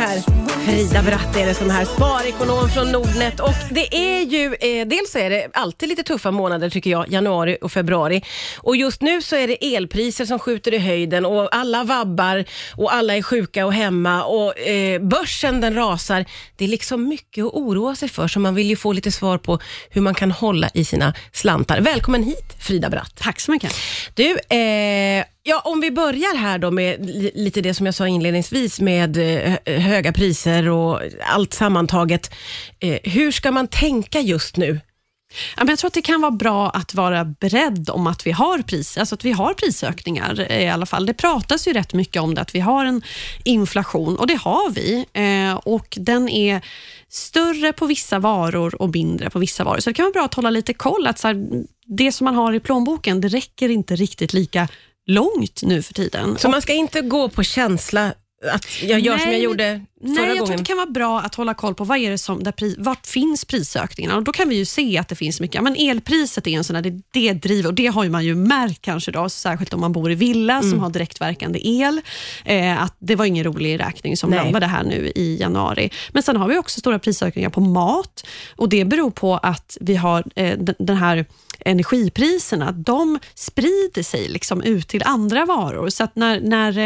här. Frida Bratt är det som är här, sparekonom från Nordnet. Och det är ju, eh, dels är det alltid lite tuffa månader tycker jag, januari och februari. Och just nu så är det elpriser som skjuter i höjden och alla vabbar och alla är sjuka och hemma och eh, börsen den rasar. Det är liksom mycket att oroa sig för, så man vill ju få lite svar på hur man kan hålla i sina slantar. Välkommen hit Frida Bratt. Tack så mycket. Du, eh, ja, om vi börjar här då med lite det som jag sa inledningsvis med eh, höga priser och allt sammantaget. Eh, hur ska man tänka just nu? Ja, men jag tror att det kan vara bra att vara beredd om att vi har pris, alltså att vi har prisökningar eh, i alla fall. Det pratas ju rätt mycket om det, att vi har en inflation och det har vi. Och Den är större på vissa varor och mindre på vissa varor. Så det kan vara bra att hålla lite koll. Att så här, det som man har i plånboken, det räcker inte riktigt lika långt nu för tiden. Så man ska inte gå på känsla att jag gör som jag Nej, gjorde Nej, jag tror gången? att det kan vara bra att hålla koll på vad är det som, där pri, vart finns prisökningarna. Och då kan vi ju se att det finns mycket. Ja, Men elpriset är en sån där, det, det driver, och det har ju man ju märkt kanske, då, särskilt om man bor i villa Mm. som har direktverkande el. Eh, att det var ingen rolig räkning som Nej. landade här nu i januari. Men sen har vi också stora prisökningar på mat och det beror på att vi har eh, den, här energipriserna, de sprider sig liksom ut till andra varor. Så att när, när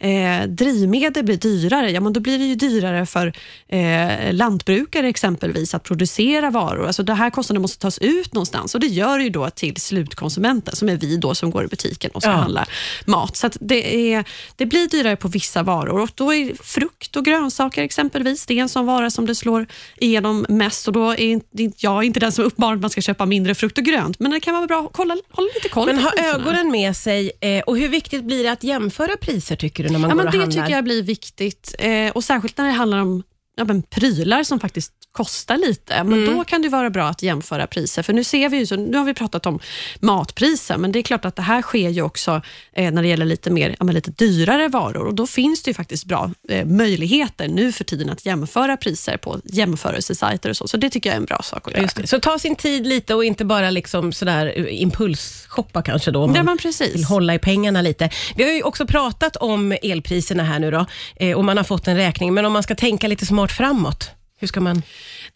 eh, eh, drivmedel blir dyrare, ja, men då blir det ju dyrare för eh, lantbrukare exempelvis att producera varor. Alltså det här kostnaden måste tas ut någonstans och det gör det ju då till slutkonsumenten, som är vi då som går i butiken och ska Ja. handla mat. Så det, är, det blir dyrare på vissa varor och då är frukt och grönsaker exempelvis, det är en sån vara som det slår igenom mest och då är jag inte den som uppmanar att man ska köpa mindre frukt och grönt, men det kan vara bra att kolla, hålla lite koll Men ha ögonen med sig eh, och hur viktigt blir det att jämföra priser tycker du när man Ja, går men och det handlar? tycker jag blir viktigt eh, och särskilt särskilt när det handlar om ja, men prylar som faktiskt kostar lite. Men Mm. Då kan det vara bra att jämföra priser. För nu ser vi ju, så, nu har vi pratat om matpriser, men det är klart att det här sker ju också eh, när det gäller lite, mer, ja, lite dyrare varor. Och Då finns det ju faktiskt bra eh, möjligheter nu för tiden att jämföra priser på jämförelsesajter och så. Så det tycker jag är en bra sak att göra. Just det. Så ta sin tid lite och inte bara liksom sådär eh, impulsshoppa kanske då. om Ja, man precis. vill hålla i pengarna lite. Vi har ju också pratat om elpriserna här nu då eh, och man har fått en räkning. Men om man ska tänka lite smart framåt, hur ska man?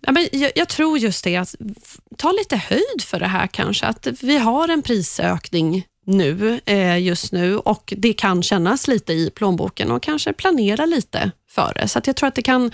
Ja, men jag, jag tror just det, att ta lite höjd för det här kanske. Att vi har en prisökning nu, eh, just nu och det kan kännas lite i plånboken och kanske planera lite för det. Så jag tror att det kan,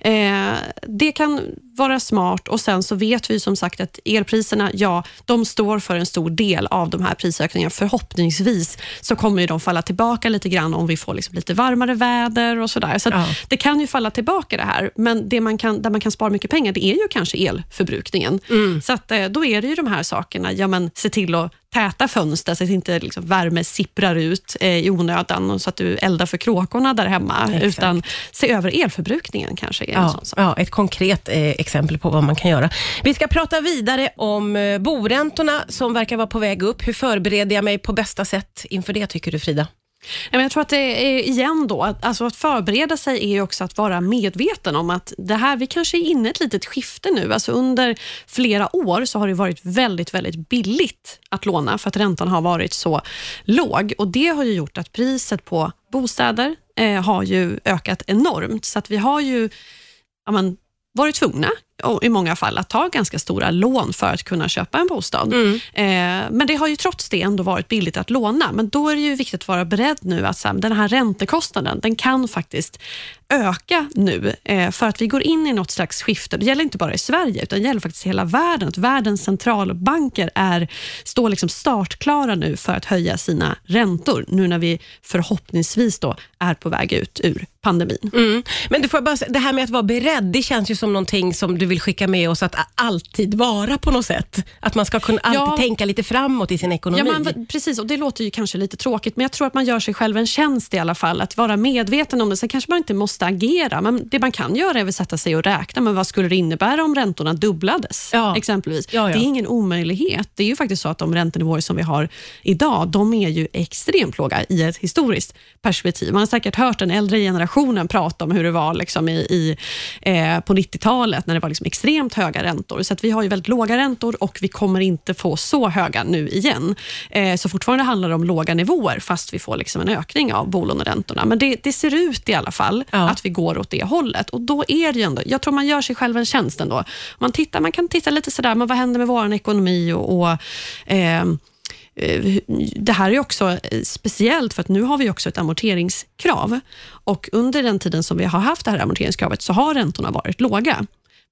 eh, det kan vara smart och sen så vet vi som sagt att elpriserna, ja, de står för en stor del av de här prisökningarna. Förhoppningsvis så kommer de falla tillbaka lite grann om vi får liksom lite varmare väder och sådär. Så att Ja. det kan ju falla tillbaka det här, men det man kan, där man kan spara mycket pengar, det är ju kanske elförbrukningen. Så att, eh, då är det ju de här sakerna, ja men se till att täta fönster så att inte liksom värme sipprar ut eh, i onödan så att du eldar för kråkorna där hemma, Exakt. utan se över elförbrukningen kanske är en Ja, sån sak. ja, ett konkret eh, exempel på vad man kan göra. Vi ska prata vidare om eh, boräntorna som verkar vara på väg upp. Hur förbereder jag mig på bästa sätt inför det, tycker du Frida? Jag tror att det är igen då, att, alltså att förbereda sig är också att vara medveten om att det här, vi kanske är inne i ett litet skifte nu. Alltså under flera år så har det varit väldigt, väldigt billigt att låna för att räntan har varit så låg och det har ju gjort att priset på bostäder eh, har ju ökat enormt. Så att vi har ju ja, men, varit tvungna i många fall att ta ganska stora lån för att kunna köpa en bostad. Eh, men det har ju trots det ändå varit billigt att låna. Men då är det ju viktigt att vara beredd nu att så här, den här räntekostnaden, den kan faktiskt öka nu eh, för att vi går in i något slags skifte. Det gäller inte bara i Sverige, utan det gäller faktiskt hela världen. Att världens centralbanker är, står liksom startklara nu för att höja sina räntor, nu när vi förhoppningsvis då är på väg ut ur pandemin. Mm. Men du får bara, det här med att vara beredd, det känns ju som någonting som du vill skicka med oss att alltid vara på något sätt. Att man ska kunna alltid Ja. tänka lite framåt i sin ekonomi. Ja, man, precis, och det låter ju kanske lite tråkigt, men jag tror att man gör sig själv en tjänst i alla fall, att vara medveten om det. Sen kanske man inte måste agera, men det man kan göra är att sätta sig och räkna, men vad skulle det innebära om räntorna dubblades? Ja. exempelvis. Ja. Det är ingen omöjlighet. Det är ju faktiskt så att de räntenivåer som vi har idag, de är ju extremt låga i ett historiskt perspektiv. Man har säkert hört den äldre generationen prata om hur det var liksom i, i, eh, på 90-talet, när det var liksom liksom extremt höga räntor. Så att vi har ju väldigt låga räntor och vi kommer inte få så höga nu igen. Eh, så fortfarande handlar det om låga nivåer, fast vi får liksom en ökning av bolåneräntorna. Men det, det ser ut i alla fall Ja. att vi går åt det hållet. Och då är det ju ändå, jag tror man gör sig själv en tjänst ändå. Man, tittar, man kan titta lite sådär, men vad händer med vår ekonomi och, och ehm, Eh, det här är också eh, speciellt för att nu har vi också ett amorteringskrav och under den tiden som vi har haft det här amorteringskravet så har räntorna varit låga.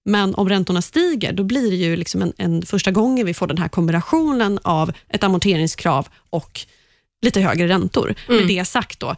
Men om räntorna stiger, då blir det ju liksom en, en första gången vi får den här kombinationen av ett amorteringskrav och lite högre räntor. Med det sagt då,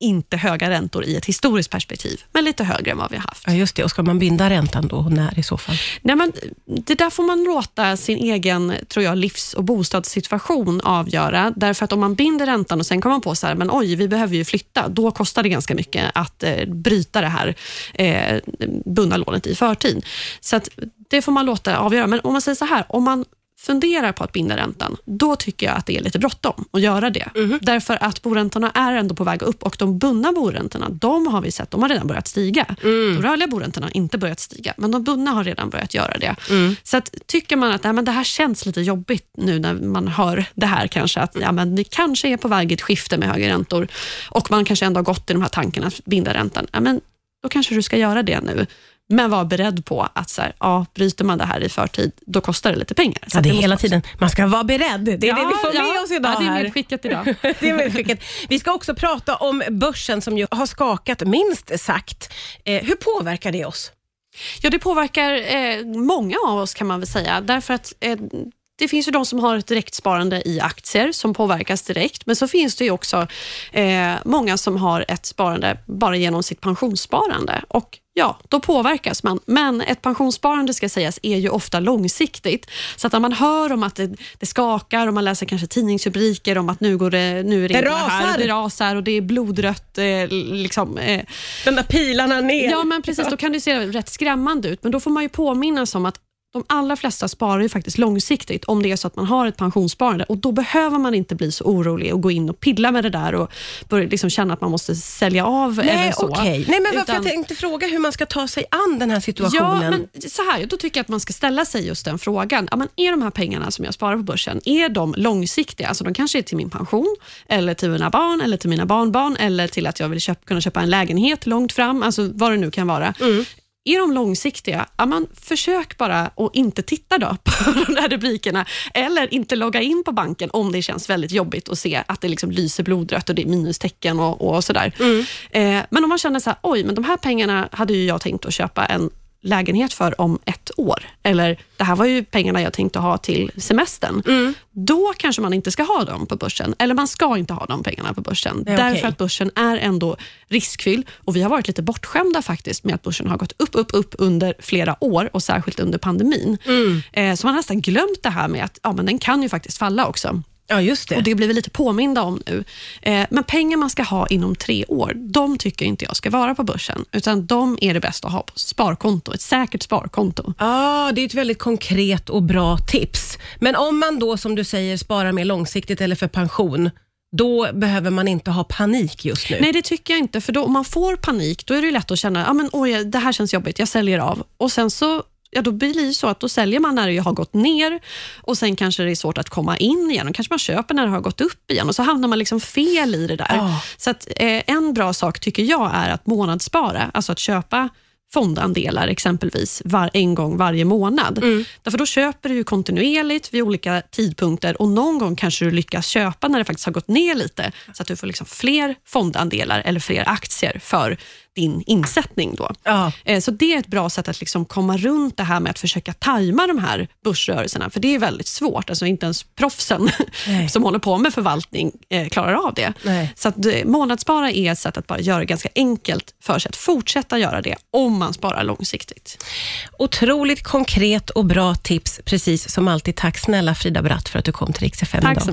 inte höga räntor i ett historiskt perspektiv, men lite högre än vad vi har haft. Ja, just det. Och ska man binda räntan då? Och när i så fall? Nej, men det där får man låta sin egen tror jag, livs och bostadssituation avgöra. Därför att om man binder räntan och sen kommer man på så här, men oj, vi behöver ju flytta. Då kostar det ganska mycket att eh, bryta det här eh, bundna lånet i förtid. Så att det får man låta avgöra. Men om man säger så här, om man funderar på att binda räntan, då tycker jag att det är lite bråttom att göra det. Därför att boräntorna är ändå på väg upp och de bundna boräntorna, de har vi sett, de har redan börjat stiga. De rörliga boräntorna har inte börjat stiga, men de bundna har redan börjat göra det. Så att, tycker man att nej, men det här känns lite jobbigt nu när man hör det här kanske, att ja, men vi kanske är på väg i ett skifte med högre räntor och man kanske ändå har gått i de här tankarna att binda räntan, ja, men då kanske du ska göra det nu. Men var beredd på att så här, ja, bryter man det här i förtid, då kostar det lite pengar. Så Ja, det är hela tiden. Man ska vara beredd. Det är det vi får med ja, oss idag ja, det är här. medskickat idag. det är medskicket. Vi ska också prata om börsen som ju har skakat minst sagt. Eh, hur påverkar det oss? Ja, det påverkar eh, många av oss kan man väl säga. Därför att eh, det finns ju de som har ett direktsparande i aktier som påverkas direkt. Men så finns det ju också eh, många som har ett sparande bara genom sitt pensionssparande. Och ja, då påverkas man. Men ett pensionssparande ska sägas är ju ofta långsiktigt. Så att när man hör om att det, det skakar och man läser kanske tidningsrubriker om att nu går det, nu är det, Det här, rasar. det rasar och det är blodrött. Eh, liksom, eh, De där pilarna ner. Ja, men precis. Då kan det se rätt skrämmande ut. Men då får man ju påminnas om att de allra flesta sparar ju faktiskt långsiktigt om det är så att man har ett pensionssparande och då behöver man inte bli så orolig och gå in och pilla med det där och börja liksom känna att man måste sälja av Nej, även så. okej. Nej, men varför Utan- jag tänkte fråga hur man ska ta sig an den här Ja, situationen. men så här, då tycker jag att man ska ställa sig just den frågan. Ja, men är de här pengarna som jag sparar på börsen, är de långsiktiga? Alltså de kanske är till min pension, eller till mina barn, eller till mina barnbarn, eller till att jag vill köpa, kunna köpa en lägenhet långt fram, alltså vad det nu kan vara. Är de långsiktiga, ja, man försök bara att inte titta då på de där rubrikerna, eller inte logga in på banken om det känns väldigt jobbigt att se att det liksom lyser blodrött och det är minustecken och, och sådär. Eh, men om man känner så här, oj, men de här pengarna hade ju jag tänkt att köpa en lägenhet för om ett år. Eller det här var ju pengarna jag tänkte ha till semestern. Då kanske man inte ska ha dem på börsen. Eller man ska inte ha de pengarna på börsen. Är därför att börsen är ändå riskfylld. Och vi har varit lite bortskämda faktiskt med att börsen har gått upp, upp, upp under flera år och särskilt under pandemin. Eh, så man har nästan glömt det här med att ja, men den kan ju faktiskt falla också. Ja, just det. Och Det blir vi lite påminda om nu. Eh, men pengar man ska ha inom tre år, de tycker inte jag ska vara på börsen. Utan de är det bäst att ha på sparkonto, ett säkert sparkonto. Ja, det är ett väldigt konkret och bra tips. Men om man då, som du säger, sparar mer långsiktigt eller för pension, då behöver man inte ha panik just nu. Nej, det tycker jag inte. För då, om man får panik, då är det lätt att känna att ah, oj, det här känns jobbigt, jag säljer av. Och sen så Ja, då blir det så att då säljer man när det har gått ner och sen kanske det är svårt att komma in igen. Och kanske man köper när det har gått upp igen och så hamnar man liksom fel i det där. Ja. Så att, eh, en bra sak tycker jag är att månadsspara, alltså att köpa fondandelar exempelvis var, en gång varje månad. Därför då köper du kontinuerligt vid olika tidpunkter och någon gång kanske du lyckas köpa när det faktiskt har gått ner lite så att du får liksom fler fondandelar eller fler aktier för din insättning. Då. Ja. Eh, Så det är ett bra sätt att liksom komma runt det här med att försöka tajma de här börsrörelserna, för det är väldigt svårt. Alltså inte ens proffsen Nej. som håller på med förvaltning eh, klarar av det. Nej. Så att eh, månadsspara är ett sätt att bara göra det ganska enkelt för sig att fortsätta göra det om man sparar långsiktigt. Otroligt konkret och bra tips, precis som alltid. Tack snälla Frida Bratt för att du kom till Rix FM Tack idag.